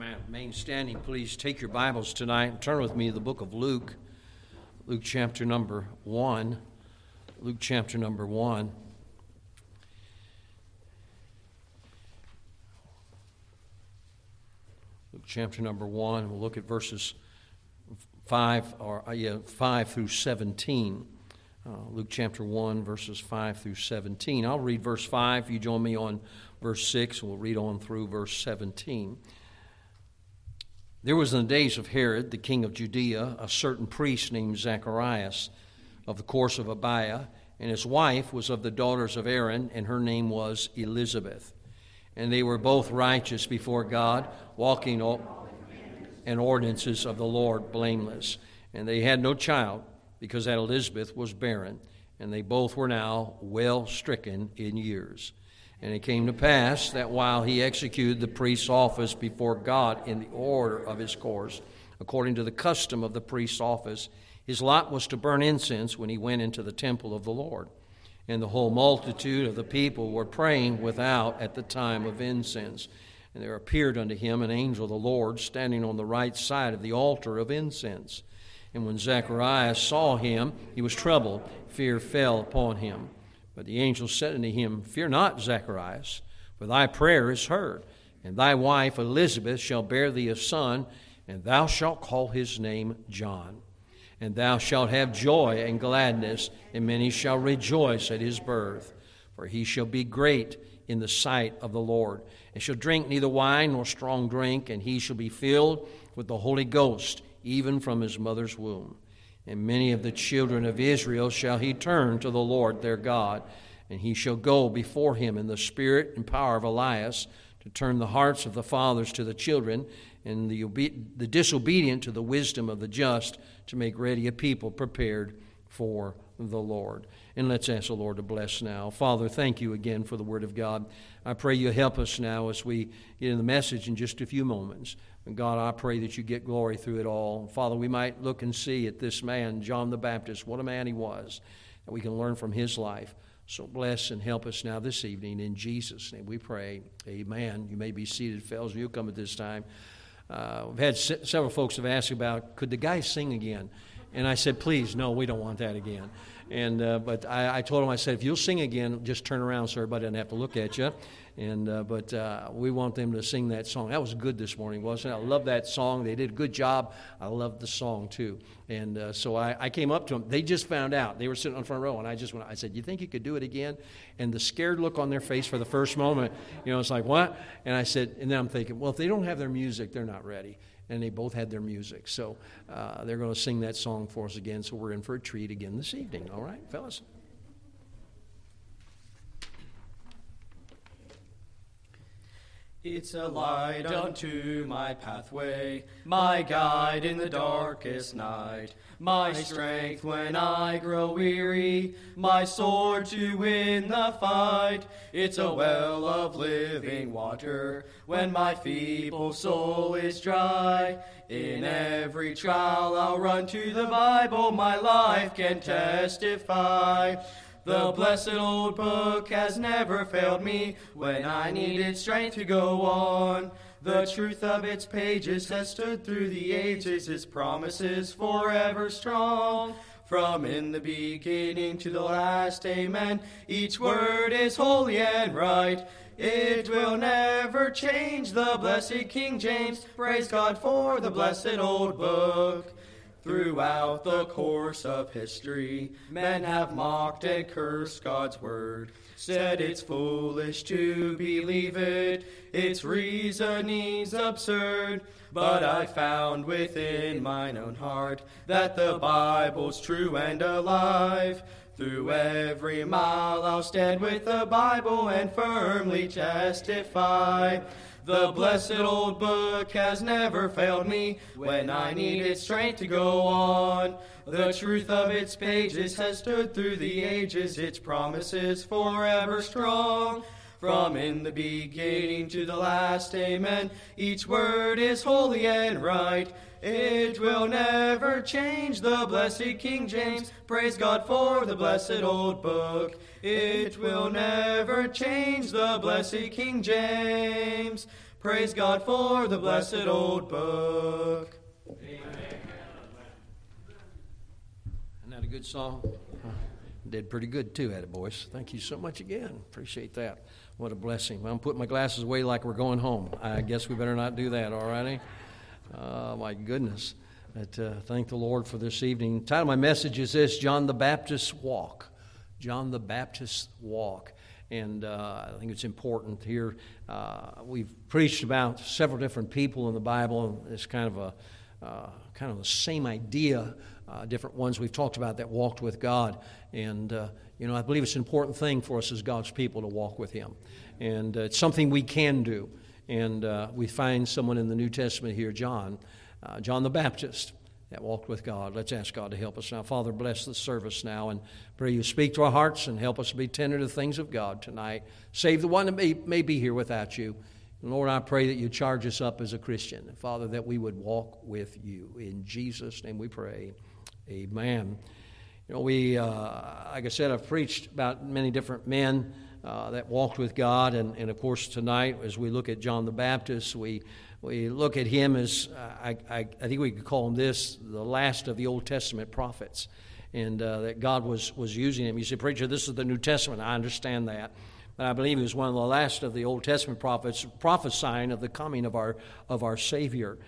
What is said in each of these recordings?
remain standing, please take your Bibles tonight and turn with me to the book of Luke, Luke chapter number 1. Luke chapter number 1. Luke chapter number 1. We'll look at verses 5 or uh, yeah, 5 through 17. Uh, Luke chapter 1, verses 5 through 17. I'll read verse 5. You join me on verse 6, we'll read on through verse 17. There was in the days of Herod, the king of Judea, a certain priest named Zacharias of the course of Abia, and his wife was of the daughters of Aaron, and her name was Elizabeth. And they were both righteous before God, walking in ordinances of the Lord blameless. And they had no child, because that Elizabeth was barren, and they both were now well stricken in years. And it came to pass that while he executed the priest's office before God in the order of his course, according to the custom of the priest's office, his lot was to burn incense when he went into the temple of the Lord. And the whole multitude of the people were praying without at the time of incense. And there appeared unto him an angel of the Lord standing on the right side of the altar of incense. And when Zacharias saw him, he was troubled. Fear fell upon him. But the angel said unto him, Fear not, Zacharias, for thy prayer is heard, and thy wife Elizabeth shall bear thee a son, and thou shalt call his name John. And thou shalt have joy and gladness, and many shall rejoice at his birth. For he shall be great in the sight of the Lord, and shall drink neither wine nor strong drink, and he shall be filled with the Holy Ghost, even from his mother's womb. And many of the children of Israel shall he turn to the Lord their God, and he shall go before him in the spirit and power of Elias to turn the hearts of the fathers to the children, and the, obe- the disobedient to the wisdom of the just, to make ready a people prepared for the Lord. And let's ask the Lord to bless now. Father, thank you again for the Word of God. I pray you help us now as we get in the message in just a few moments. And God, I pray that you get glory through it all. Father, we might look and see at this man, John the Baptist, what a man he was, and we can learn from his life. So bless and help us now this evening. In Jesus' name we pray. Amen. You may be seated, fellows. You'll come at this time. Uh, we've had se- several folks have asked about could the guy sing again? And I said, please, no, we don't want that again. And uh, but I, I, told him, I said, if you'll sing again, just turn around so everybody doesn't have to look at you. And uh, but uh, we want them to sing that song. That was good this morning, wasn't it? I love that song. They did a good job. I love the song too. And uh, so I, I, came up to them. They just found out. They were sitting on the front row, and I just went. I said, "You think you could do it again?" And the scared look on their face for the first moment, you know, it's like what? And I said, and then I'm thinking, well, if they don't have their music, they're not ready and they both had their music. So uh, they're going to sing that song for us again. So we're in for a treat again this evening. All right, fellas? It's a light unto my pathway, my guide in the darkest night, my strength when I grow weary, my sword to win the fight. It's a well of living water when my feeble soul is dry. In every trial I'll run to the Bible, my life can testify. The blessed old book has never failed me when I needed strength to go on. The truth of its pages has stood through the ages, its promises forever strong. From in the beginning to the last, amen. Each word is holy and right. It will never change. The blessed King James, praise God for the blessed old book. Throughout the course of history, men have mocked and cursed God's word, said it's foolish to believe it, its reasoning's absurd. But I found within mine own heart that the Bible's true and alive. Through every mile I'll stand with the Bible and firmly testify. The blessed old book has never failed me when I needed strength to go on. The truth of its pages has stood through the ages, its promises forever strong. From in the beginning to the last, amen. Each word is holy and right. It will never change. The blessed King James, praise God for the blessed old book. It will never change. The blessed King James. Praise God for the blessed old book. Isn't that a good song? Did pretty good too, at it, boys. Thank you so much again. Appreciate that. What a blessing. I'm putting my glasses away like we're going home. I guess we better not do that, all righty? Oh, my goodness. But, uh, thank the Lord for this evening. The title of my message is this John the Baptist's Walk. John the Baptist's Walk. And uh, I think it's important here. Uh, we've preached about several different people in the Bible. It's kind of a uh, kind of the same idea. Uh, different ones we've talked about that walked with God. And uh, you know, I believe it's an important thing for us as God's people to walk with Him. And uh, it's something we can do. And we find someone in the New Testament here, John, John the Baptist, that walked with God. Let's ask God to help us now. Father, bless the service now and pray you speak to our hearts and help us be tender to the things of God tonight. Save the one that may, may be here without you. And Lord, I pray that you charge us up as a Christian. Father, that we would walk with you. In Jesus' name we pray. Amen. You know, we, uh, like I said, I've preached about many different men uh, that walked with God, and, and of course, tonight, as we look at John the Baptist, we, we look at him as, uh, I, I, I think we could call him this, the last of the Old Testament prophets, and uh, that God was, was using him. You say, Preacher, this is the New Testament. I understand that. But I believe he was one of the last of the Old Testament prophets prophesying of the coming of our, of our Savior.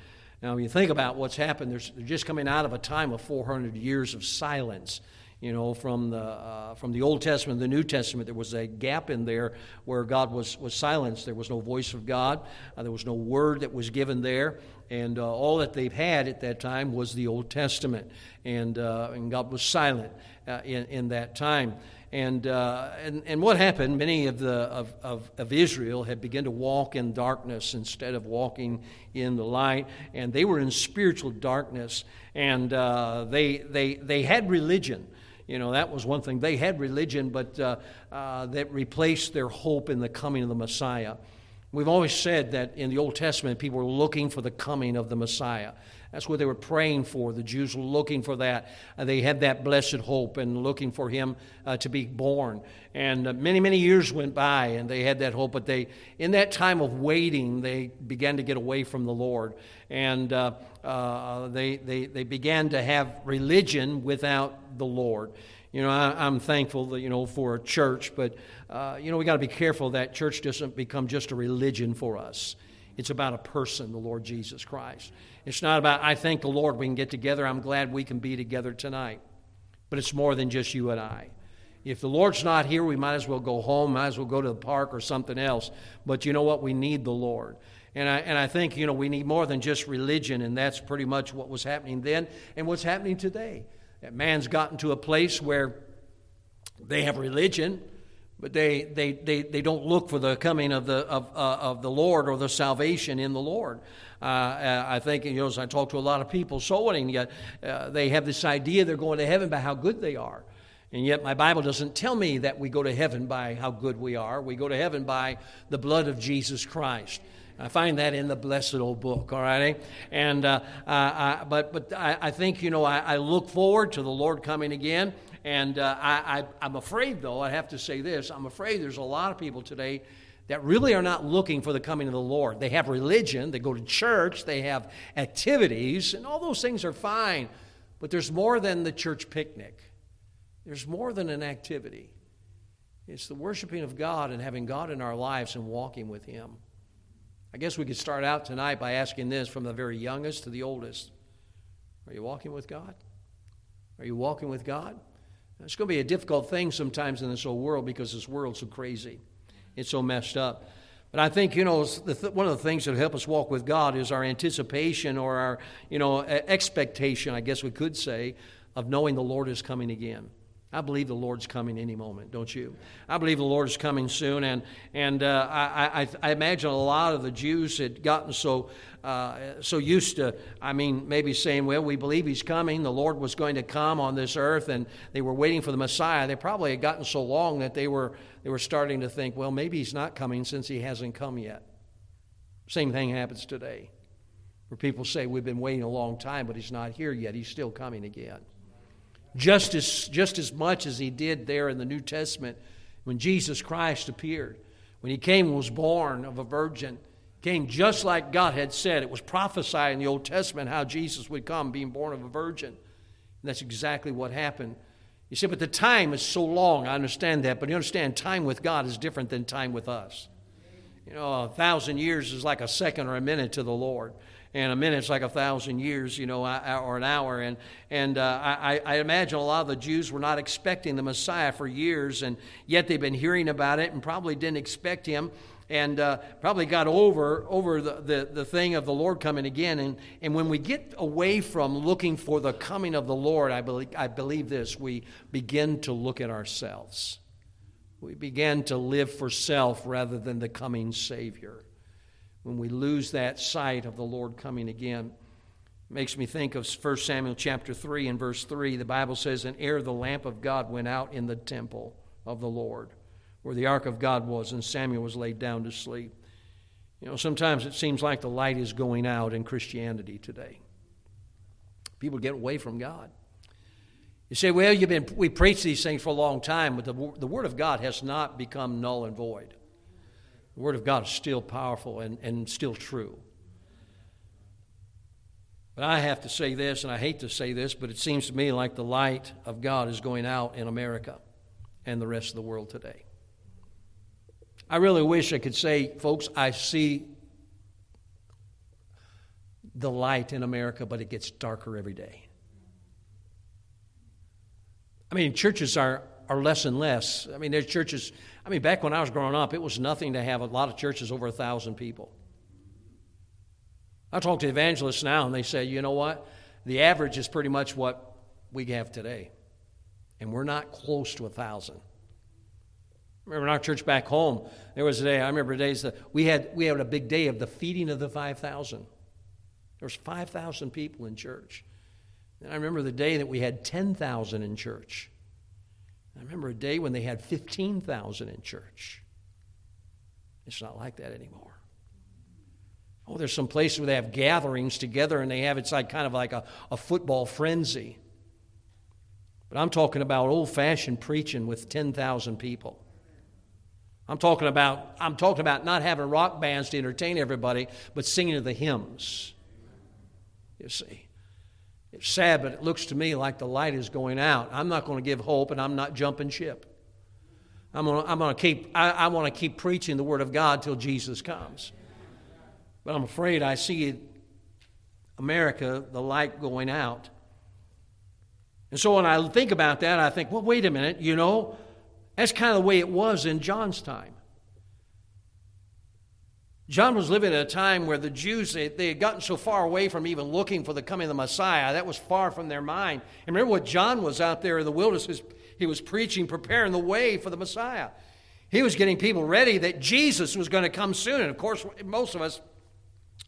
Now, when you think about what's happened, they're just coming out of a time of 400 years of silence. You know, from the, uh, from the Old Testament the New Testament, there was a gap in there where God was, was silenced. There was no voice of God, uh, there was no word that was given there. And uh, all that they've had at that time was the Old Testament. And, uh, and God was silent uh, in, in that time. And, uh, and, and what happened, many of, the, of, of, of, Israel had begun to walk in darkness instead of walking in the light. And they were in spiritual darkness. And they, they, they had religion. You know, that was one thing. They had religion, but uh, uh, that replaced their hope in the coming of the Messiah. We've always said that in the Old Testament, people were looking for the coming of the Messiah. That's what they were praying for. The Jews were looking for that. Uh, they had that blessed hope and looking for him uh, to be born. And uh, many, many years went by and they had that hope. But they, in that time of waiting, they began to get away from the Lord. And uh, uh, they, they, they began to have religion without the Lord. You know, I, am thankful that, you know, for a church, but, uh, you know, we got to be careful that church doesn't become just a religion for us. It's about a person, the Lord Jesus Christ. It's not about, I thank the Lord we can get together. I'm glad we can be together tonight. But it's more than just you and I. If the Lord's not here, we might as well go home, might as well go to the park or something else. But you know what? We need the Lord. And I, and I think, you know, we need more than just religion, and that's pretty much what was happening then and what's happening today. That man's gotten to a place where they have religion, but they, they, they, they don't look for the coming of the, of, uh, of the Lord or the salvation in the Lord. Uh, I think, you know, as I talk to a lot of people soul winning, yet uh, they have this idea they're going to heaven by how good they are. And yet, my Bible doesn't tell me that we go to heaven by how good we are. We go to heaven by the blood of Jesus Christ. I find that in the blessed old book, all right? And, uh, I, but, but I, I, think, you know, I, I, look forward to the Lord coming again. And uh, I, I'm afraid, though, I have to say this I'm afraid there's a lot of people today that really are not looking for the coming of the Lord. They have religion, they go to church, they have activities, and all those things are fine. But there's more than the church picnic, there's more than an activity. It's the worshiping of God and having God in our lives and walking with Him. I guess we could start out tonight by asking this from the very youngest to the oldest Are you walking with God? Are you walking with God? It's going to be a difficult thing sometimes in this old world because this world's so crazy. It's so messed up. But I think, you know, one of the things that help us walk with God is our anticipation or our, you know, expectation, I guess we could say, of knowing the Lord is coming again. I believe the Lord's coming any moment, don't you? I believe the Lord is coming soon, and and uh, I, I, I imagine a lot of the Jews had gotten so uh, so used to, I mean, maybe saying, well, we believe He's coming. The Lord was going to come on this earth, and they were waiting for the Messiah. They probably had gotten so long that they were they were starting to think, well, maybe He's not coming since He hasn't come yet. Same thing happens today, where people say we've been waiting a long time, but He's not here yet. He's still coming again just as, just as much as he did there in the New Testament when Jesus Christ appeared. When he came and was born of a virgin, Came just like God had said. It was prophesied in the Old Testament how Jesus would come, being born of a virgin. And that's exactly what happened. You say, but the time is so long. I understand that. But you understand, time with God is different than time with us. You know, a thousand years is like a second or a minute to the Lord and a minute's like a thousand years, you know, or an hour. And, and uh, I, I imagine a lot of the Jews were not expecting the Messiah for years, and yet they've been hearing about it and probably didn't expect him and uh, probably got over over the, the, the, thing of the Lord coming again. And, and when we get away from looking for the coming of the Lord, I believe, I believe this, we begin to look at ourselves. We begin to live for self rather than the coming Savior when we lose that sight of the Lord coming again. It makes me think of 1 Samuel chapter 3 and verse 3. The Bible says, And ere the lamp of God went out in the temple of the Lord, where the ark of God was, and Samuel was laid down to sleep. You know, sometimes it seems like the light is going out in Christianity today. People get away from God. You say, well, you've been, we preach these things for a long time, but the, the Word of God has not become null and void. The Word of God is still powerful and, and still true. But I have to say this, and I hate to say this, but it seems to me like the light of God is going out in America and the rest of the world today. I really wish I could say, folks, I see the light in America, but it gets darker every day. I mean, churches are, are less and less. I mean, there's churches I mean, back when I was growing up, it was nothing to have a lot of churches over a thousand people. I talk to evangelists now, and they say, you know what? The average is pretty much what we have today. And we're not close to a thousand. Remember in our church back home, there was a day, I remember days that we had we had a big day of the feeding of the 5,000. There was 5,000 people in church. And I remember the day that we had 10,000 in church. I remember a day when they had 15,000 in church. It's not like that anymore. Oh, there's some places where they have gatherings together and they have it's like kind of like a, a football frenzy. But I'm talking about old fashioned preaching with 10,000 people. I'm talking about I'm talking about not having rock bands to entertain everybody, but singing the hymns. You see. It's sad, but it looks to me like the light is going out. I'm not going to give hope, and I'm not jumping ship. I'm going to, I'm going to keep, I, I want to keep preaching the Word of God till Jesus comes. But I'm afraid I see America, the light going out. And so when I think about that, I think, well, wait a minute, you know, that's kind of the way it was in John's time. John was living at a time where the Jews, they, they, had gotten so far away from even looking for the coming of the Messiah. That was far from their mind. And remember what John was out there in the wilderness, he was preaching, preparing the way for the Messiah. He was getting people ready that Jesus was going to come soon. And of course, most of us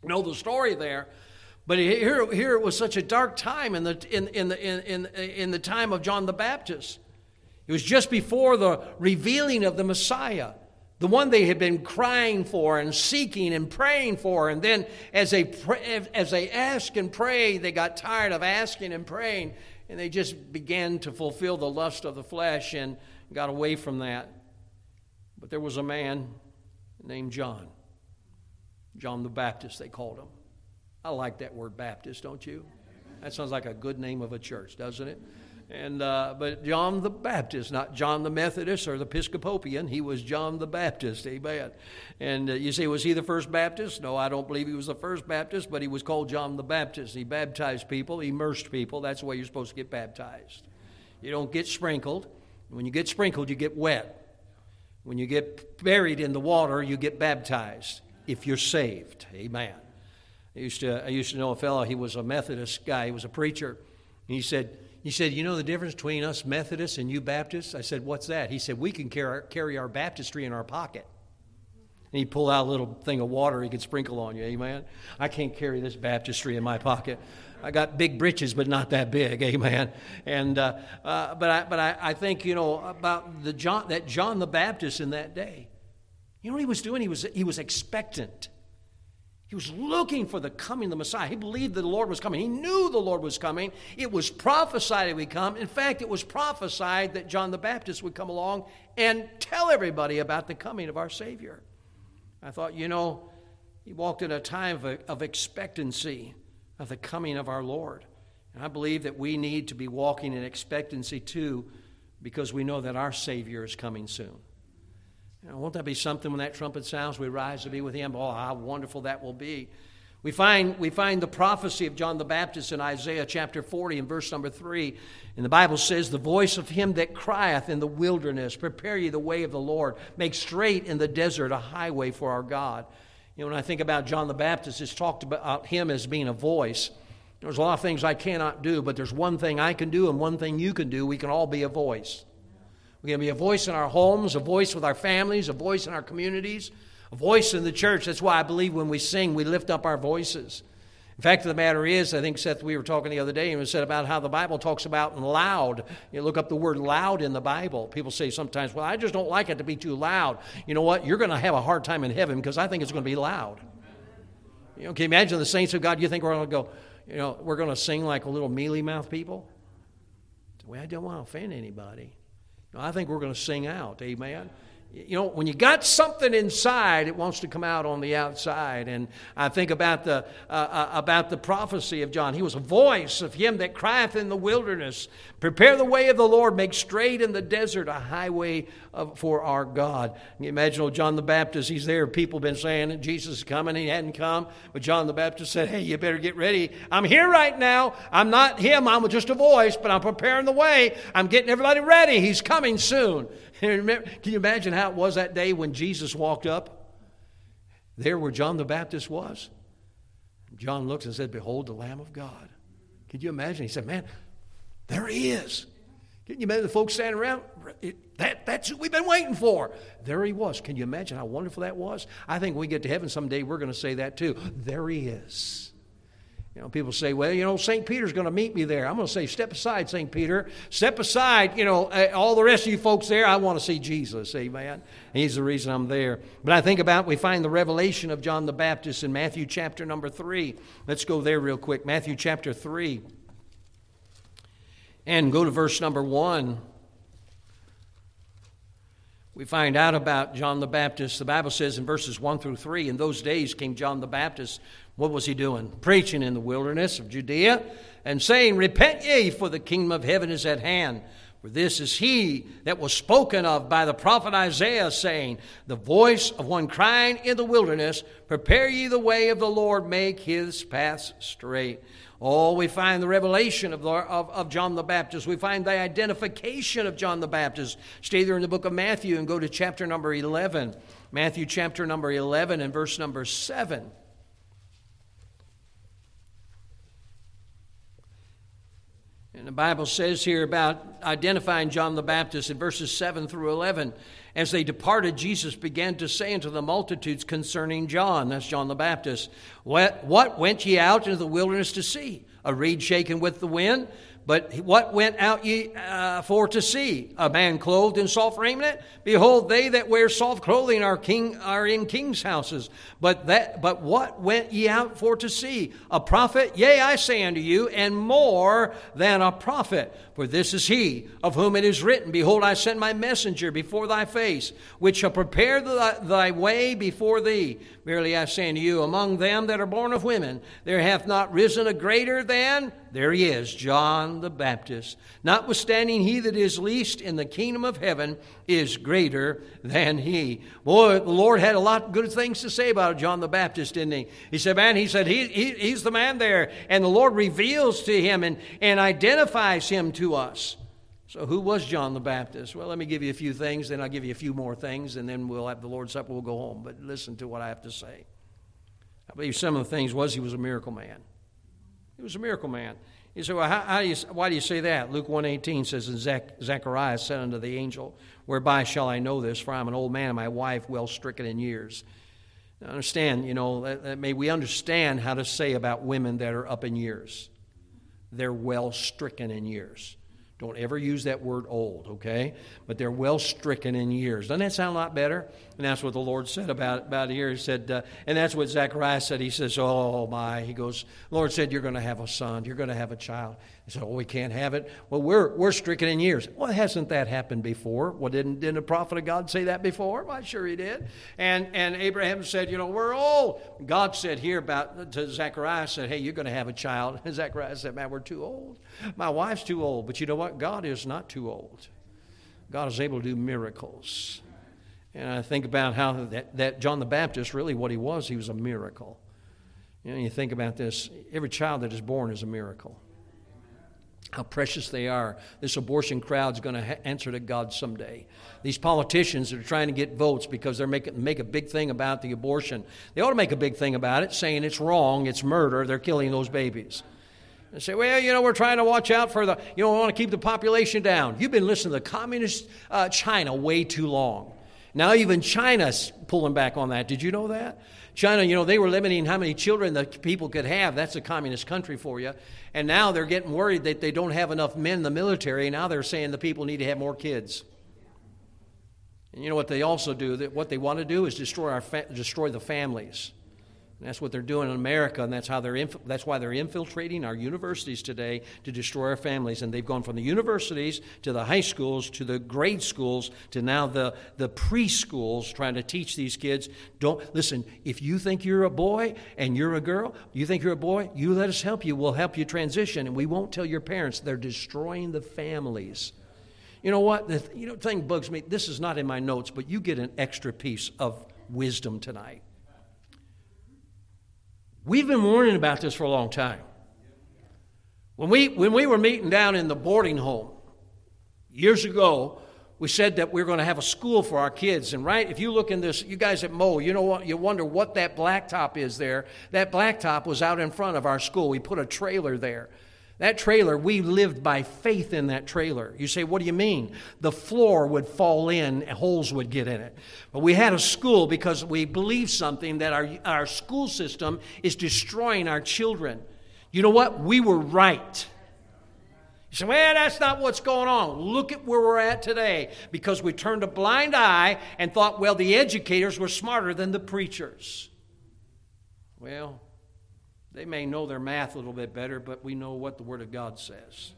know the story there. But here, here it was such a dark time in the, in, in, the, in, in the time of John the Baptist. It was just before the revealing of the Messiah the one they had been crying for and seeking and praying for. And then as they, as they asked and prayed, they got tired of asking and praying, and they just began to fulfill the lust of the flesh and got away from that. But there was a man named John. John the Baptist, they called him. I like that word Baptist, don't you? That sounds like a good name of a church, doesn't it? And, uh, but John the Baptist, not John the Methodist or the Episcopalian, he was John the Baptist, amen. And uh, you say, was he the first Baptist? No, I don't believe he was the first Baptist, but he was called John the Baptist. He baptized people, immersed people. That's the way you're supposed to get baptized. You don't get sprinkled. When you get sprinkled, you get wet. When you get buried in the water, you get baptized if you're saved, amen. I used to, I used to know a fellow, he was a Methodist guy, he was a preacher. And he said, he said, You know the difference between us Methodists and you Baptists? I said, What's that? He said, We can carry, our baptistry in our pocket. And he pulled out a little thing of water he could sprinkle on you. Amen. I can't carry this baptistry in my pocket. I got big britches, but not that big. Amen. And uh, uh, but I but I, I think you know about the John that John the Baptist in that day. You know what he was doing? He was he was expectant. He was looking for the coming of the Messiah. He believed that the Lord was coming. He knew the Lord was coming. It was prophesied he would come. In fact, it was prophesied that John the Baptist would come along and tell everybody about the coming of our Savior. I thought, you know, He walked in a time of, of expectancy of the coming of our Lord. And I believe that we need to be walking in expectancy too because we know that our Savior is coming soon. Won't that be something when that trumpet sounds? We rise to be with Him. Oh, how wonderful that will be. We find, we find the prophecy of John the Baptist in Isaiah chapter 40 and verse number 3. And the Bible says, The voice of him that crieth in the wilderness, prepare ye the way of the Lord, make straight in the desert a highway for our God. You know, when I think about John the Baptist, it's talked about him as being a voice. There's a lot of things I cannot do, but there's one thing I can do and one thing you can do. We can all be a voice. We can be a voice in our homes, a voice with our families, a voice in our communities, a voice in the church. That's why I believe when we sing, we lift up our voices. In fact of the matter is, I think Seth, we were talking the other day, and we said about how the Bible talks about loud. You look up the word loud in the Bible. People say sometimes, well, I just don't like it to be too loud. You know what? You're going to have a hard time in heaven because I think it's going to be loud. You know, can you imagine the saints of God? You think we're going to go, you know, we're going to sing like a little mealy mouth people? Well, I don't want to offend anybody. I think we're going to sing out. Amen you know, when you got something inside, it wants to come out on the outside. And I think about the, uh, uh, about the prophecy of John. He was a voice of him that crieth in the wilderness, Prepare the way of the Lord, make straight in the desert a highway of, for our God. You imagine old John the Baptist, he's there. People been saying Jesus is coming, he hadn't come. But John the Baptist said, Hey, you better get ready. I'm here right now. I'm not him, I'm just a voice, but I'm preparing the way. I'm getting everybody ready. He's coming soon. Can you imagine how it was that day when Jesus walked up? There where John the Baptist was. John looks and said, Behold the Lamb of God. Could you imagine? He said, Man, there he is. Can you imagine the folks standing around? That, that's what we've been waiting for. There he was. Can you imagine how wonderful that was? I think when we get to heaven someday, we're going to say that too. There he is. You know, people say, well, you know, St. Peter's going to meet me there. I'm going to say, step aside, St. Peter. Step aside, you know, uh, all the rest of you folks there, I want to see Jesus. Amen. He's the reason I'm there. But I think about, we find the revelation of John the Baptist in Matthew chapter number 3. Let's go there real quick. Matthew chapter 3. And go to verse number 1 we find out about John the Baptist. The Bible says in verses 1 through 3 In those days came John the Baptist. What was he doing? Preaching in the wilderness of Judea and saying, Repent ye, for the kingdom of heaven is at hand. For this is he that was spoken of by the prophet Isaiah, saying, The voice of one crying in the wilderness, Prepare ye the way of the Lord, make his paths straight. Oh, we find the revelation of, the, of, of, John the Baptist. We find the identification of John the Baptist. Stay there in the book of Matthew and go to chapter number 11. Matthew chapter number 11 and verse number 7. And the Bible says here about identifying John the Baptist in verses 7 through 11. As they departed, Jesus began to say unto the multitudes concerning John, that's John the Baptist, What, what went ye out into the wilderness to see? A reed shaken with the wind? But what went out ye uh, for to see? A man clothed in soft raiment? Behold, they that wear soft clothing are king are in kings' houses. But that but what went ye out for to see? A prophet? Yea, I say unto you, and more than a prophet. For this is he of whom it is written, Behold, I send my messenger before thy face, which shall prepare thy, thy way before thee. Verily I say unto you, among them that are born of women, there hath not risen a greater than, there he is, John the Baptist. Notwithstanding, he that is least in the kingdom of heaven is greater than he. Boy, the Lord had a lot of good things to say about John the Baptist, didn't he? He said, Man, he said, he, he, he's the man there. And the Lord reveals to him and, and identifies him to us. So, who was John the Baptist? Well, let me give you a few things, then I'll give you a few more things, and then we'll have the Lord's Supper, we'll go home. But listen to what I have to say. I believe some of the things was he was a miracle man. Was a miracle man. You say, well, how, how do you, why do you say that? Luke 1.18 says, And Zach, Zacharias said unto the angel, Whereby shall I know this? For I am an old man, and my wife well stricken in years. Now, understand, you know, that, that may we understand how to say about women that are up in years. They're well stricken in years. Don't ever use that word old, okay? But they're well stricken in years. Doesn't that sound a lot better? And that's what the Lord said about, about here. He said, uh, and that's what Zechariah said. He says, Oh my. He goes, Lord said, You're going to have a son. You're going to have a child. He said, Oh, we can't have it. Well, we're, we're stricken in years. Well, hasn't that happened before? Well, didn't, didn't a prophet of God say that before? Well, I'm sure he did. And, and Abraham said, You know, we're old. God said here about to Zechariah, said, Hey, you're going to have a child. And Zechariah said, Man, we're too old. My wife's too old. But you know what? God is not too old. God is able to do miracles. And I think about how that, that John the Baptist, really what he was, he was a miracle. You know, you think about this every child that is born is a miracle. How precious they are. This abortion crowd's going to ha- answer to God someday. These politicians that are trying to get votes because they're making make a big thing about the abortion. They ought to make a big thing about it, saying it's wrong, it's murder, they're killing those babies. And say, well, you know, we're trying to watch out for the, you know, we want to keep the population down. You've been listening to communist uh, China way too long. Now even China's pulling back on that. Did you know that? China, you know, they were limiting how many children the people could have. That's a communist country for you. And now they're getting worried that they don't have enough men in the military. Now they're saying the people need to have more kids. And you know what they also do? That what they want to do is destroy our fa- destroy the families. And that's what they're doing in America, and that's, how they're inf- that's why they're infiltrating our universities today to destroy our families. And they've gone from the universities to the high schools to the grade schools to now the, the preschools trying to teach these kids don't listen, if you think you're a boy and you're a girl, you think you're a boy, you let us help you. We'll help you transition, and we won't tell your parents. They're destroying the families. You know what? The you know, thing bugs me. This is not in my notes, but you get an extra piece of wisdom tonight. We've been warning about this for a long time. When we, when we were meeting down in the boarding home years ago, we said that we are going to have a school for our kids. And right, if you look in this, you guys at Mo, you know what? You wonder what that blacktop is there. That blacktop was out in front of our school. We put a trailer there. That trailer, we lived by faith in that trailer. You say, what do you mean? The floor would fall in, holes would get in it. But we had a school because we believed something that our, our school system is destroying our children. You know what? We were right. You say, well, that's not what's going on. Look at where we're at today because we turned a blind eye and thought, well, the educators were smarter than the preachers. Well, they may know their math a little bit better, but we know what the Word of God says.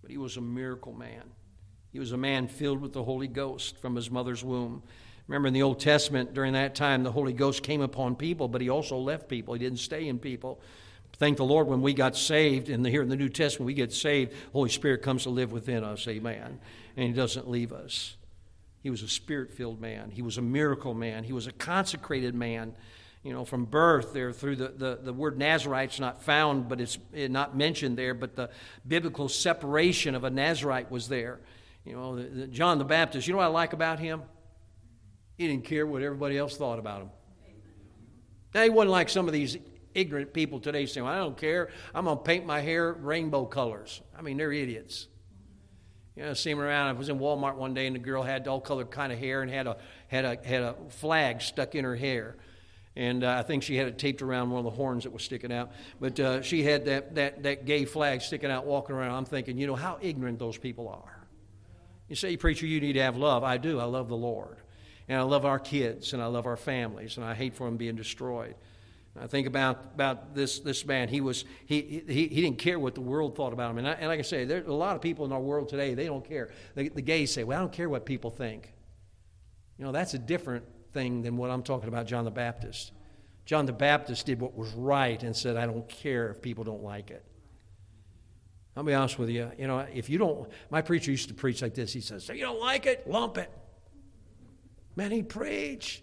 But he was a miracle man. He was a man filled with the Holy Ghost from his mother's womb. Remember in the Old Testament, during that time, the Holy Ghost came upon people, but he also left people. He didn't stay in people. Thank the Lord when we got saved, and here in the New Testament, we get saved, Holy Spirit comes to live within us, amen. And he doesn't leave us. He was a spirit filled man, he was a miracle man, he was a consecrated man you know, from birth there through the, the, the word Nazarite's not found, but it's not mentioned there, but the biblical separation of a Nazarite was there. You know, the, the John the Baptist, you know what I like about him? He didn't care what everybody else thought about him. Now, he wasn't like some of these ignorant people today saying, well, I don't care. I'm going to paint my hair rainbow colors. I mean, they're idiots. You know, I see him around. I was in Walmart one day, and the girl had all colored kind of hair and had a, had a, had a flag stuck in her hair and uh, I think she had it taped around one of the horns that was sticking out. But uh, she had that, that, that gay flag sticking out, walking around. I'm thinking, you know, how ignorant those people are. You say, preacher, you need to have love. I do. I love the Lord. And I love our kids, and I love our families, and I hate for them being destroyed. I think about, about this, this man. He, was, he, he, he didn't care what the world thought about him. And, I, and like I say, there's a lot of people in our world today, they don't care. The, the gays say, well, I don't care what people think. You know, that's a different thing than what I'm talking about, John the Baptist. John the Baptist did what was right and said, I don't care if people don't like it. I'll be honest with you. You know, if you don't, my preacher used to preach like this. He says, so you don't like it? Lump it. Man, he preached.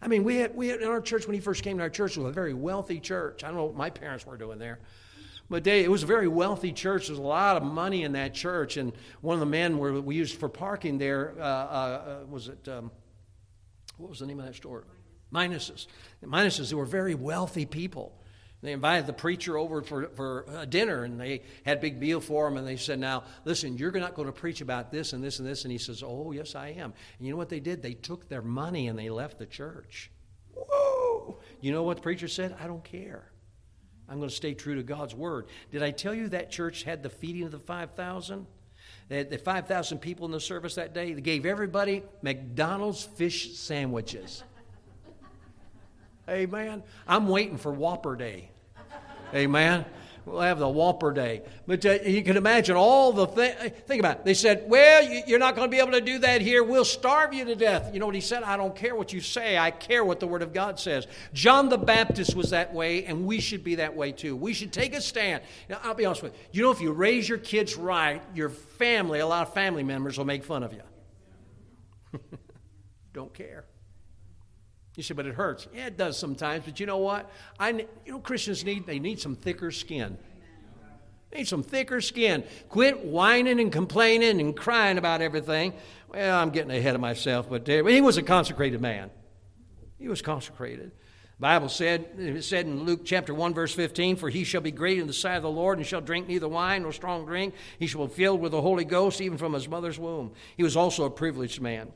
I mean, we had, we had in our church, when he first came to our church, it was a very wealthy church. I don't know what my parents were doing there. But they, it was a very wealthy church. There was a lot of money in that church. And one of the men were, we used for parking there uh, uh, was it, um, what was the name of that store? Minuses. The Minuses, they were very wealthy people. They invited the preacher over for, for a dinner and they had a big meal for him and they said, Now, listen, you're not going to preach about this and this and this. And he says, Oh, yes, I am. And you know what they did? They took their money and they left the church. Whoa! You know what the preacher said? I don't care. I'm going to stay true to God's word. Did I tell you that church had the feeding of the 5,000? They had 5,000 people in the service that day. They gave everybody McDonald's fish sandwiches. Amen. I'm waiting for Whopper Day. Amen. We'll have the Whopper Day. But uh, you can imagine all the things. Think about it. They said, Well, you're not going to be able to do that here. We'll starve you to death. You know what he said? I don't care what you say. I care what the Word of God says. John the Baptist was that way, and we should be that way too. We should take a stand. Now, I'll be honest with you. You know, if you raise your kids right, your family, a lot of family members will make fun of you. don't care. You say, but it hurts. Yeah, it does sometimes. But you know what? I, you know, Christians need they need some thicker skin. They need some thicker skin. Quit whining and complaining and crying about everything. Well, I'm getting ahead of myself, but uh, he was a consecrated man. He was consecrated. Bible said, it said in Luke chapter 1, verse 15, For he shall be great in the sight of the Lord, and shall drink neither wine nor strong drink. He shall be filled with the Holy Ghost, even from his mother's womb. He was also a privileged man.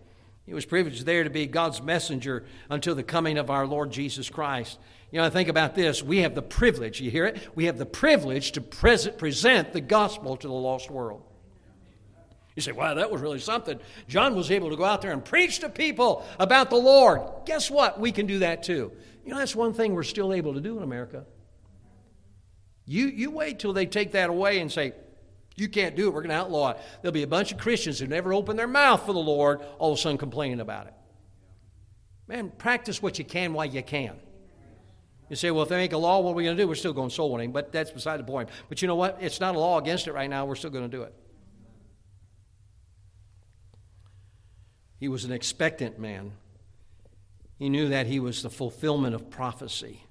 He was privileged there to be God's messenger until the coming of our Lord Jesus Christ. You know, I think about this. We have the privilege, you hear it? We have the privilege to present the gospel to the lost world. You say, wow, that was really something. John was able to go out there and preach to people about the Lord. Guess what? We can do that too. You know, that's one thing we're still able to do in America. You, you wait till they take that away and say, you can't do it. We're going to outlaw it. There'll be a bunch of Christians who never open their mouth for the Lord, all of a sudden complaining about it. Man, practice what you can while you can. You say, well, if they make a law, what are we going to do? We're still going soul winning, but that's beside the point. But you know what? It's not a law against it right now. We're still going to do it. He was an expectant man. He knew that he was the fulfillment of prophecy,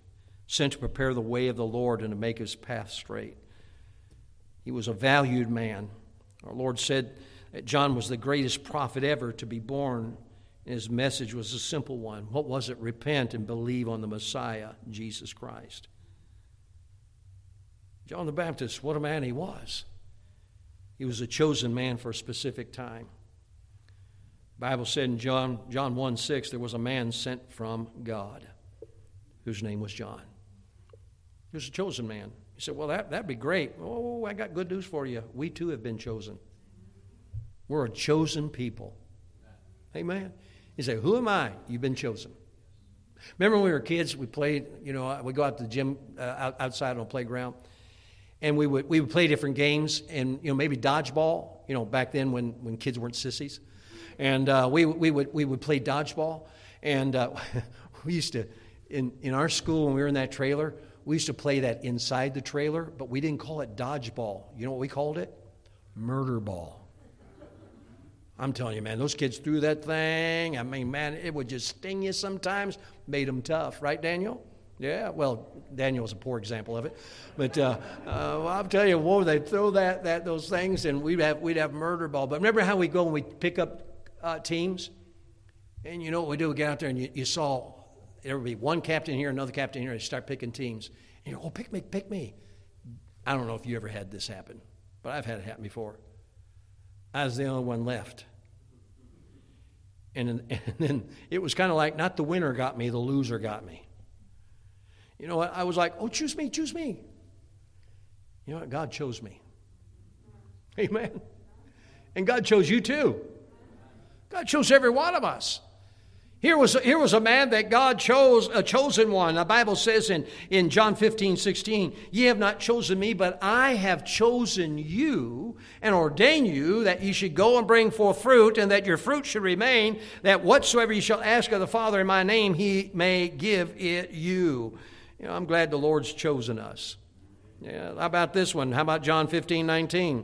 sent to prepare the way of the Lord and to make his path straight. He was a valued man. Our Lord said that John was the greatest prophet ever to be born. His message was a simple one. What was it? Repent and believe on the Messiah, Jesus Christ. John the Baptist, what a man he was. He was a chosen man for a specific time. The Bible said in John, John 1 6, there was a man sent from God whose name was John. He was a chosen man. You said, Well, that, that'd be great. Oh, I got good news for you. We too have been chosen. We're a chosen people. Amen. You say, Who am I? You've been chosen. Remember when we were kids, we played, you know, we go out to the gym uh, outside on the playground, and we would, we would play different games, and, you know, maybe dodgeball, you know, back then when, when kids weren't sissies. And uh, we, we, would, we would play dodgeball, and uh, we used to, in, in our school, when we were in that trailer, we used to play that inside the trailer, but we didn't call it dodgeball. You know what we called it? Murder ball. I'm telling you, man, those kids threw that thing. I mean, man, it would just sting you sometimes, made them tough, right, Daniel? Yeah, well, Daniel a poor example of it, but uh, uh, I'll tell you, whoa, they'd throw that, that those things, and we'd have we'd have murder ball. But remember how we go and we pick up uh, teams, and you know what we do? We get out there and you, you saw there would be one captain here, another captain here, and start picking teams. And you go, oh, pick me, pick me. I don't know if you ever had this happen, but I've had it happen before. I was the only one left. And, and then it was kind of like not the winner got me, the loser got me. You know what? I was like, oh, choose me, choose me. You know what? God chose me. Amen. And God chose you too. God chose every one of us. Here was, here was a man that God chose, a chosen one. The Bible says in, in John 15, 16, Ye have not chosen me, but I have chosen you and ordained you that ye should go and bring forth fruit, and that your fruit should remain, that whatsoever ye shall ask of the Father in my name, he may give it you. You know, I'm glad the Lord's chosen us. Yeah, how about this one? How about John 15, 19?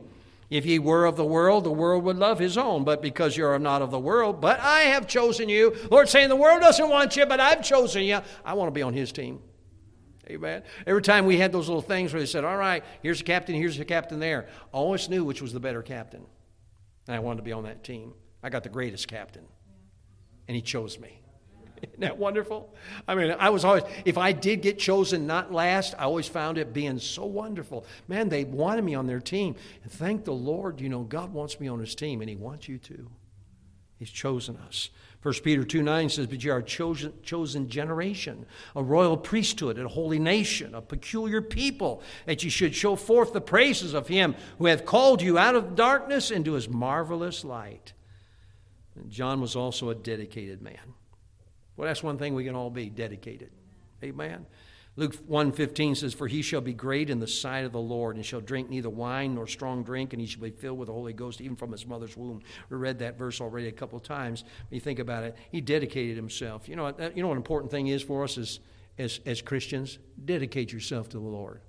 If ye were of the world, the world would love his own. But because you are not of the world, but I have chosen you. Lord saying, the world doesn't want you, but I've chosen you. I want to be on his team. Amen. Every time we had those little things where they said, all right, here's the captain, here's the captain there, I always knew which was the better captain. And I wanted to be on that team. I got the greatest captain. And he chose me. Isn't that wonderful? I mean, I was always, if I did get chosen not last, I always found it being so wonderful. Man, they wanted me on their team. And thank the Lord, you know, God wants me on his team, and he wants you too. He's chosen us. 1 Peter 2 9 says, But you are a chosen, chosen generation, a royal priesthood, a holy nation, a peculiar people, that you should show forth the praises of him who hath called you out of darkness into his marvelous light. And John was also a dedicated man. Well, that's one thing we can all be dedicated. Amen. Luke 1:15 says, "For he shall be great in the sight of the Lord, and shall drink neither wine nor strong drink, and he shall be filled with the Holy Ghost even from his mother's womb." We read that verse already a couple of times. When you think about it, he dedicated himself. You know, you know what an important thing is for us as, as, as Christians? Dedicate yourself to the Lord.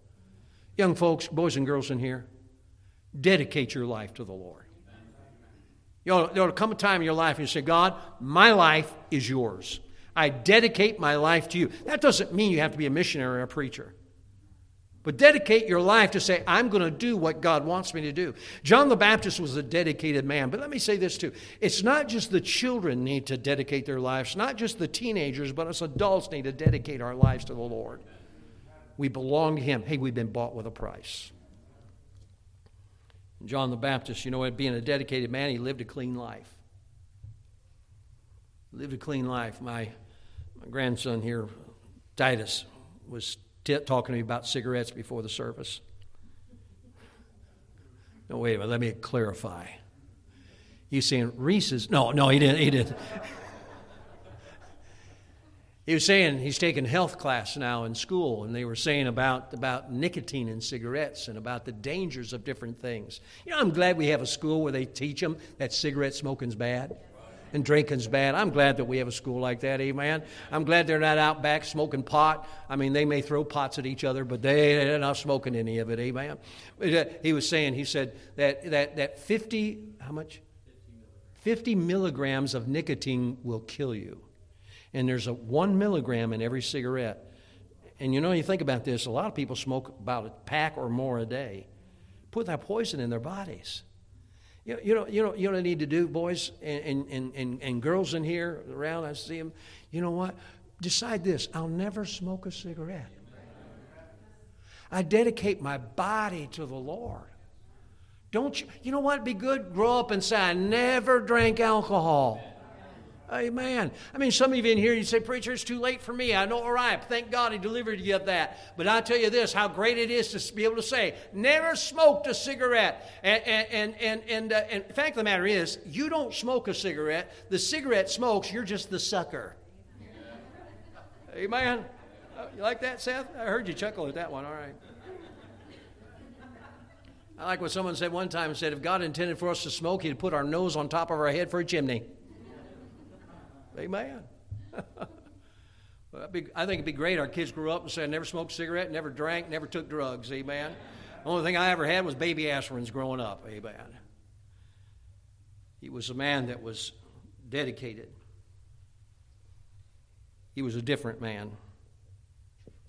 Young folks, boys and girls in here, dedicate your life to the Lord. You know, there'll come a time in your life and you say, God, my life is yours. I dedicate my life to you. That doesn't mean you have to be a missionary or a preacher. But dedicate your life to say, I'm going to do what God wants me to do. John the Baptist was a dedicated man. But let me say this too. It's not just the children need to dedicate their lives, not just the teenagers, but us adults need to dedicate our lives to the Lord. We belong to Him. Hey, we've been bought with a price. John the Baptist, you know, being a dedicated man, he lived a clean life. Lived a clean life. My my grandson here, Titus, was t- talking to me about cigarettes before the service. No, wait a minute, let me clarify. He's saying Reese's. No, no, he didn't. He didn't. he was saying he's taking health class now in school, and they were saying about, about nicotine in cigarettes and about the dangers of different things. You know, I'm glad we have a school where they teach them that cigarette smoking's bad and drinking's bad. I'm glad that we have a school like that, amen. I'm glad they're not out back smoking pot. I mean, they may throw pots at each other, but they're not smoking any of it, amen. Uh, he was saying, he said that, that, that 50, how much? 50 milligrams of nicotine will kill you. And there's a one milligram in every cigarette. And you know, you think about this, a lot of people smoke about a pack or more a day. Put that poison in their bodies. You you know, you know, you know what I need to do, boys and, and, and, and girls in here around, I see them. You know what? Decide this I'll never smoke a cigarette. I dedicate my body to the Lord. Don't you? You know what? Be good. Grow up and say, I never drank alcohol. Amen. I mean, some of you in here, you say, Preacher, it's too late for me. I know, all right. Thank God he delivered you of that. But I tell you this how great it is to be able to say, Never smoked a cigarette. And, and, and, and, uh, and fact of the matter is, you don't smoke a cigarette. The cigarette smokes, you're just the sucker. Amen. Uh, you like that, Seth? I heard you chuckle at that one. All right. I like what someone said one time said, if God intended for us to smoke, he'd put our nose on top of our head for a chimney. Amen. I think it'd be great. Our kids grew up and said, never smoked a cigarette, never drank, never took drugs. Amen. The only thing I ever had was baby aspirins growing up. Amen. He was a man that was dedicated. He was a different man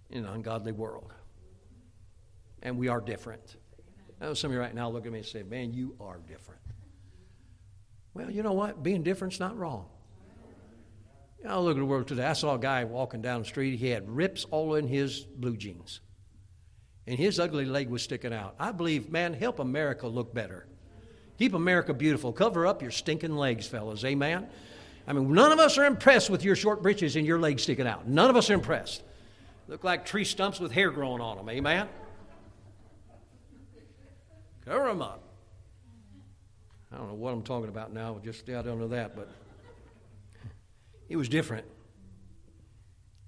in an ungodly world. And we are different. Some of you right now look at me and say, Man, you are different. Well, you know what? Being different's not wrong. I look at the world today. I saw a guy walking down the street. He had rips all in his blue jeans, and his ugly leg was sticking out. I believe, man, help America look better. Keep America beautiful. Cover up your stinking legs, fellas. Amen. I mean, none of us are impressed with your short breeches and your legs sticking out. None of us are impressed. Look like tree stumps with hair growing on them. Amen. Cover them up. I don't know what I'm talking about now. Just I don't know that, but. He was different.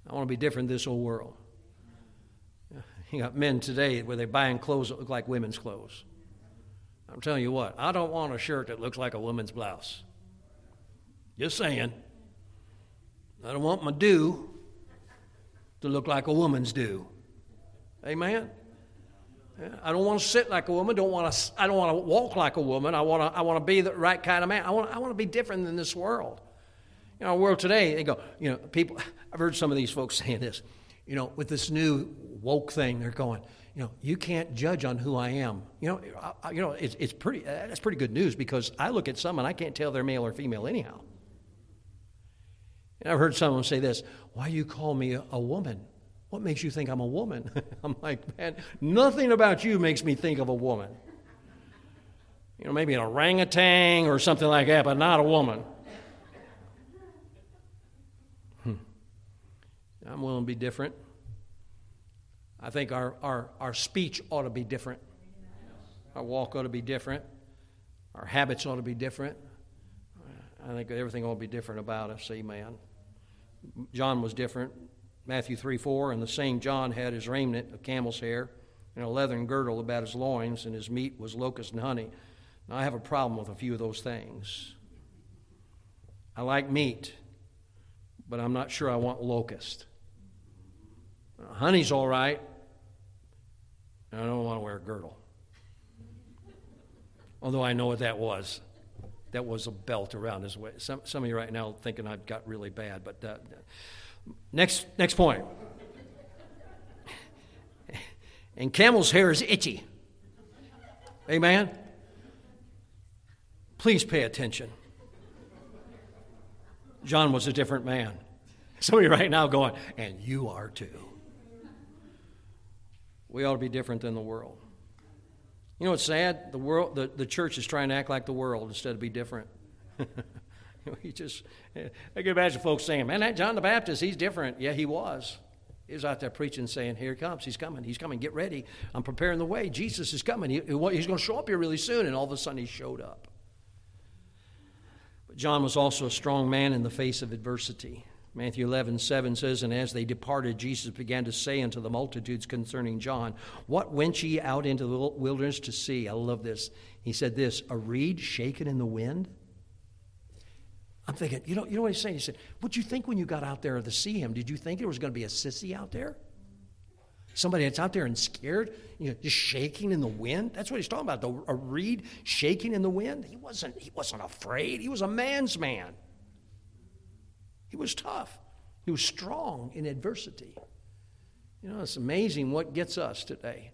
I want to be different this whole world. You got men today where they're buying clothes that look like women's clothes. I'm telling you what, I don't want a shirt that looks like a woman's blouse. Just saying. I don't want my do to look like a woman's do. Amen. I don't want to sit like a woman. Don't want to. I don't want to walk like a woman. I want to. I want to be the right kind of man. I want. I want to be different than this world. In our world today, they go, you know, people, I've heard some of these folks saying this, you know, with this new woke thing, they're going, you know, you can't judge on who I am. You know, I, you know, it's, it's pretty, uh, that's pretty good news because I look at some and I can't tell they're male or female anyhow. And I've heard someone say this, why you call me a woman? What makes you think I'm a woman? I'm like, man, nothing about you makes me think of a woman. You know, maybe an orangutan or something like that, but not a woman. I'm willing to be different. I think our, our, our speech ought to be different. Our walk ought to be different. Our habits ought to be different. I think everything ought to be different about us. Amen. John was different. Matthew 3 4, and the same John had his raiment of camel's hair and a leathern girdle about his loins, and his meat was locust and honey. Now, I have a problem with a few of those things. I like meat, but I'm not sure I want locust. Honey's all right. I don't want to wear a girdle. Although I know what that was. That was a belt around his waist. Some, some of you right now thinking I've got really bad, but uh, next, next point. and camel's hair is itchy. Amen? Please pay attention. John was a different man. Some of you right now going, and you are too. We ought to be different than the world. You know what's sad? The world, the, the church is trying to act like the world instead of be different. we just, I can imagine folks saying, "Man, that John the Baptist, he's different." Yeah, he was. He was out there preaching, saying, "Here he comes. He's coming. He's coming. Get ready. I'm preparing the way. Jesus is coming. He, he's going to show up here really soon." And all of a sudden, he showed up. But John was also a strong man in the face of adversity. Matthew 11, 7 says, And as they departed, Jesus began to say unto the multitudes concerning John, What went ye out into the wilderness to see? I love this. He said this, A reed shaken in the wind? I'm thinking, you know, you know what he's saying? He said, What'd you think when you got out there to see him? Did you think there was going to be a sissy out there? Somebody that's out there and scared, you know, just shaking in the wind. That's what he's talking about. The, a reed shaking in the wind. He wasn't, he wasn't afraid. He was a man's man. He was tough. He was strong in adversity. You know, it's amazing what gets us today.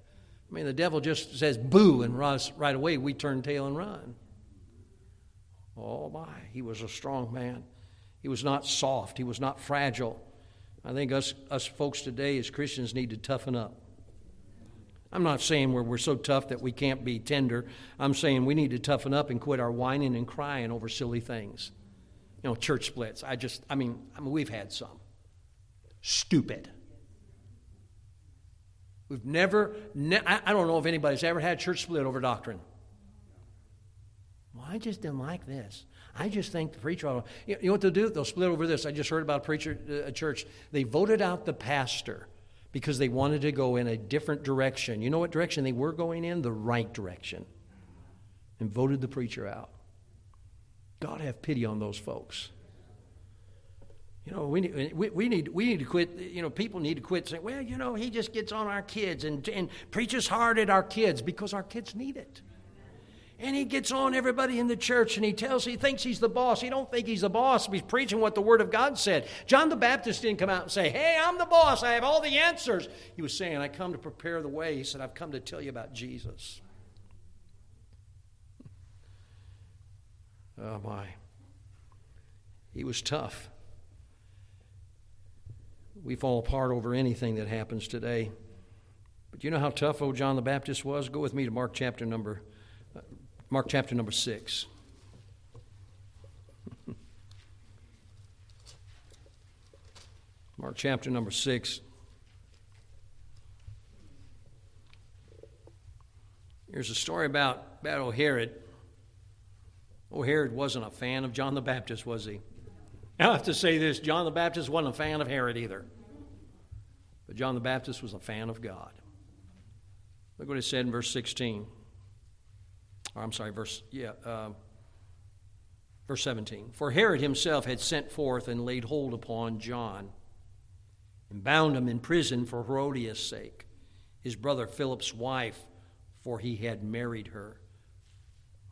I mean, the devil just says boo, and right away we turn tail and run. Oh my, he was a strong man. He was not soft, he was not fragile. I think us, us folks today as Christians need to toughen up. I'm not saying we're, we're so tough that we can't be tender. I'm saying we need to toughen up and quit our whining and crying over silly things you know, church splits. I just, I mean, I mean, we've had some. Stupid. We've never, ne- I, I don't know if anybody's ever had church split over doctrine. Well, I just didn't like this. I just think the preacher you know what they'll do? They'll split over this. I just heard about a preacher, uh, a church. They voted out the pastor because they wanted to go in a different direction. You know what direction they were going in? The right direction. And voted the preacher out. God have pity on those folks. You know, we need, we, we, need, we need to quit, you know, people need to quit saying, well, you know, he just gets on our kids and, and preaches hard at our kids because our kids need it. And he gets on everybody in the church and he tells, he thinks he's the boss. He don't think he's the boss. He's preaching what the Word of God said. John the Baptist didn't come out and say, hey, I'm the boss. I have all the answers. He was saying, I come to prepare the way. He said, I've come to tell you about Jesus. Oh, my. He was tough. We fall apart over anything that happens today. But you know how tough old John the Baptist was? Go with me to Mark chapter number uh, Mark chapter number 6. Mark chapter number 6. Here's a story about, Battle Herod. Oh, Herod wasn't a fan of John the Baptist, was he? I have to say this John the Baptist wasn't a fan of Herod either. But John the Baptist was a fan of God. Look what it said in verse 16. Or I'm sorry, verse, yeah, uh, verse 17. For Herod himself had sent forth and laid hold upon John and bound him in prison for Herodias' sake, his brother Philip's wife, for he had married her.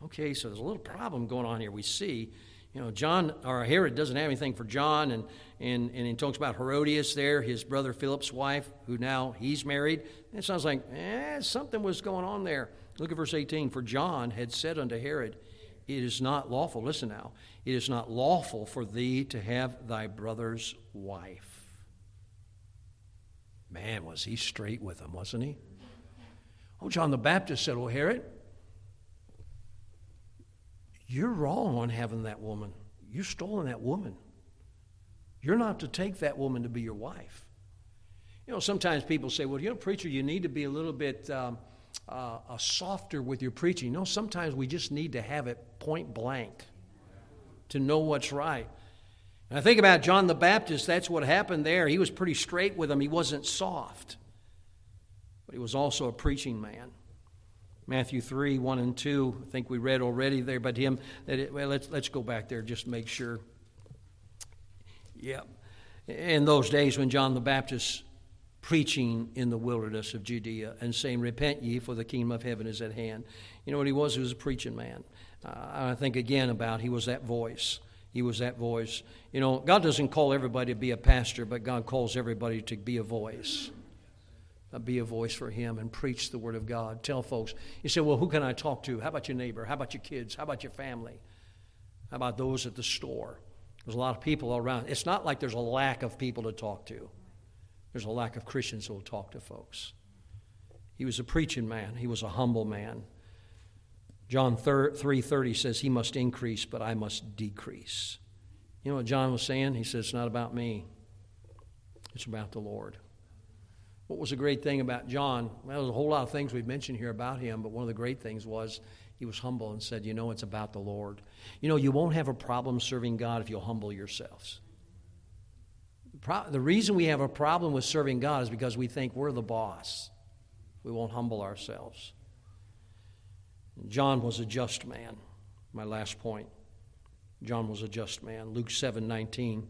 Okay, so there's a little problem going on here. We see, you know, John or Herod doesn't have anything for John, and and and he talks about Herodias there, his brother Philip's wife, who now he's married. And it sounds like eh, something was going on there. Look at verse 18. For John had said unto Herod, It is not lawful. Listen now. It is not lawful for thee to have thy brother's wife. Man, was he straight with him, wasn't he? Oh, John the Baptist said, Oh, Herod, you're wrong on having that woman. You've stolen that woman. You're not to take that woman to be your wife. You know, sometimes people say, well, you know, preacher, you need to be a little bit um, uh, uh, softer with your preaching. No, sometimes we just need to have it point blank to know what's right. And I think about John the Baptist, that's what happened there. He was pretty straight with them, he wasn't soft, but he was also a preaching man. Matthew 3, 1 and 2, I think we read already there, but him, that it, well, let's, let's go back there just to make sure. Yeah. In those days when John the Baptist preaching in the wilderness of Judea and saying, Repent ye, for the kingdom of heaven is at hand. You know what he was? He was a preaching man. Uh, I think again about he was that voice. He was that voice. You know, God doesn't call everybody to be a pastor, but God calls everybody to be a voice. Uh, be a voice for Him and preach the Word of God. Tell folks. You say, well, who can I talk to? How about your neighbor? How about your kids? How about your family? How about those at the store? There's a lot of people around. It's not like there's a lack of people to talk to. There's a lack of Christians who will talk to folks. He was a preaching man. He was a humble man. John 3:30 says he must increase, but I must decrease. You know what John was saying? He says it's not about me. It's about the Lord. What was the great thing about John? Well, there's a whole lot of things we've mentioned here about him, but one of the great things was he was humble and said, "You know, it's about the Lord. You know, you won't have a problem serving God if you'll humble yourselves." The reason we have a problem with serving God is because we think we're the boss. We won't humble ourselves. John was a just man. My last point. John was a just man. Luke 7 19.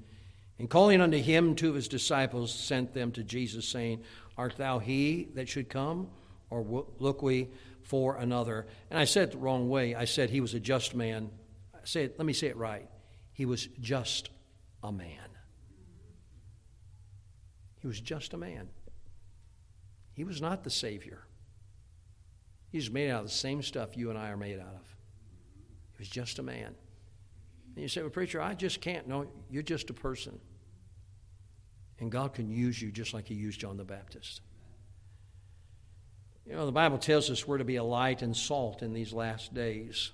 And calling unto him two of his disciples, sent them to Jesus, saying, Art thou he that should come, or look we for another? And I said it the wrong way. I said he was a just man. Say it, let me say it right. He was just a man. He was just a man. He was not the Savior. He's made out of the same stuff you and I are made out of. He was just a man. And you say, Well, preacher, I just can't. No, you're just a person. And God can use you just like He used John the Baptist. You know, the Bible tells us we're to be a light and salt in these last days.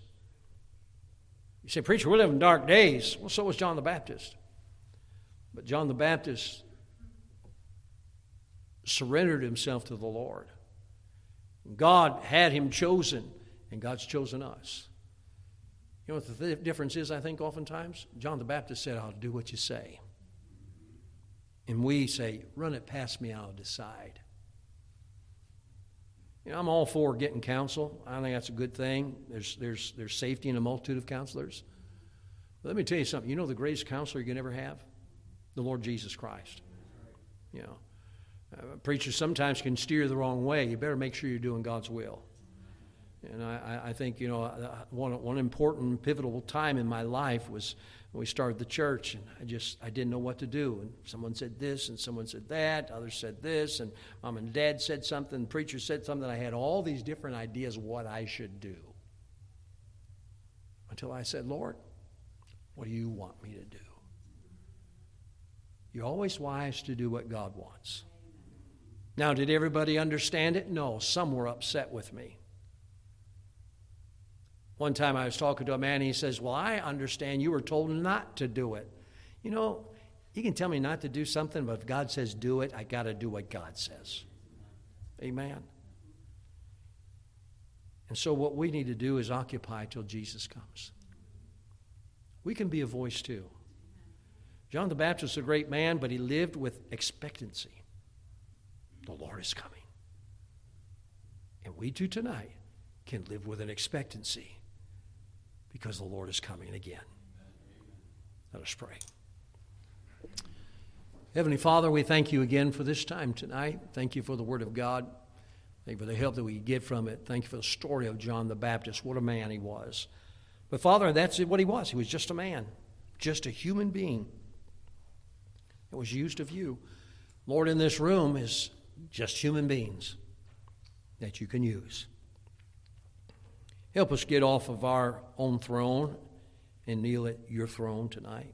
You say, Preacher, we live in dark days. Well, so was John the Baptist. But John the Baptist surrendered himself to the Lord. God had him chosen, and God's chosen us. You know what the th- difference is, I think, oftentimes? John the Baptist said, I'll do what you say. And we say, run it past me, I'll decide. You know, I'm all for getting counsel. I think that's a good thing. There's, there's, there's safety in a multitude of counselors. But let me tell you something. You know the greatest counselor you can ever have? The Lord Jesus Christ. You know, uh, preachers sometimes can steer the wrong way. You better make sure you're doing God's will. And I, I think, you know, uh, one, one important pivotal time in my life was we started the church, and I just, I didn't know what to do. And someone said this, and someone said that, others said this, and mom and dad said something, the preacher said something. I had all these different ideas what I should do. Until I said, Lord, what do you want me to do? You're always wise to do what God wants. Now, did everybody understand it? No, some were upset with me. One time I was talking to a man, and he says, Well, I understand you were told not to do it. You know, you can tell me not to do something, but if God says do it, I got to do what God says. Amen. And so, what we need to do is occupy till Jesus comes. We can be a voice too. John the Baptist was a great man, but he lived with expectancy. The Lord is coming. And we too tonight can live with an expectancy because the Lord is coming again. Let us pray. Heavenly Father, we thank you again for this time tonight. Thank you for the Word of God. Thank you for the help that we get from it. Thank you for the story of John the Baptist. What a man he was. But Father, that's what he was. He was just a man, just a human being that was used of you. Lord, in this room is just human beings that you can use. Help us get off of our own throne and kneel at your throne tonight.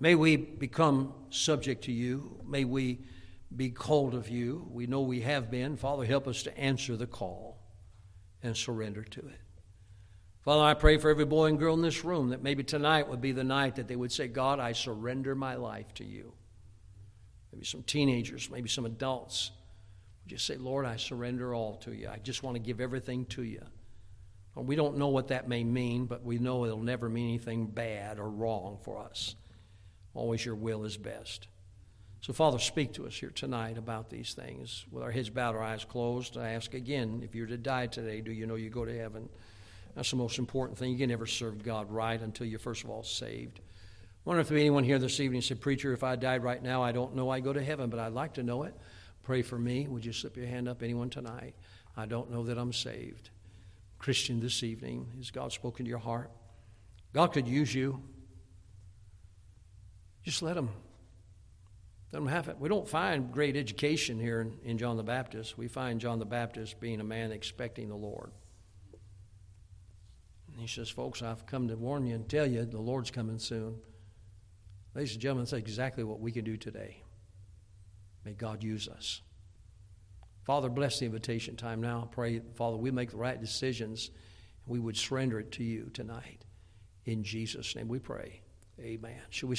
May we become subject to you. May we be called of you. We know we have been. Father, help us to answer the call and surrender to it. Father, I pray for every boy and girl in this room that maybe tonight would be the night that they would say, God, I surrender my life to you. maybe some teenagers, maybe some adults. Would Just say, Lord, I surrender all to you. I just want to give everything to you. We don't know what that may mean, but we know it'll never mean anything bad or wrong for us. Always your will is best. So, Father, speak to us here tonight about these things. With our heads bowed, our eyes closed, I ask again if you're to die today, do you know you go to heaven? That's the most important thing. You can never serve God right until you're, first of all, saved. I wonder if there's anyone here this evening said, Preacher, if I died right now, I don't know I go to heaven, but I'd like to know it. Pray for me. Would you slip your hand up, anyone tonight? I don't know that I'm saved. Christian, this evening, has God spoken to your heart? God could use you. Just let Him. Let Him have it. We don't find great education here in, in John the Baptist. We find John the Baptist being a man expecting the Lord. And he says, Folks, I've come to warn you and tell you the Lord's coming soon. Ladies and gentlemen, that's exactly what we can do today. May God use us. Father, bless the invitation time now. I pray, Father, we make the right decisions. We would surrender it to you tonight. In Jesus' name we pray. Amen. Should we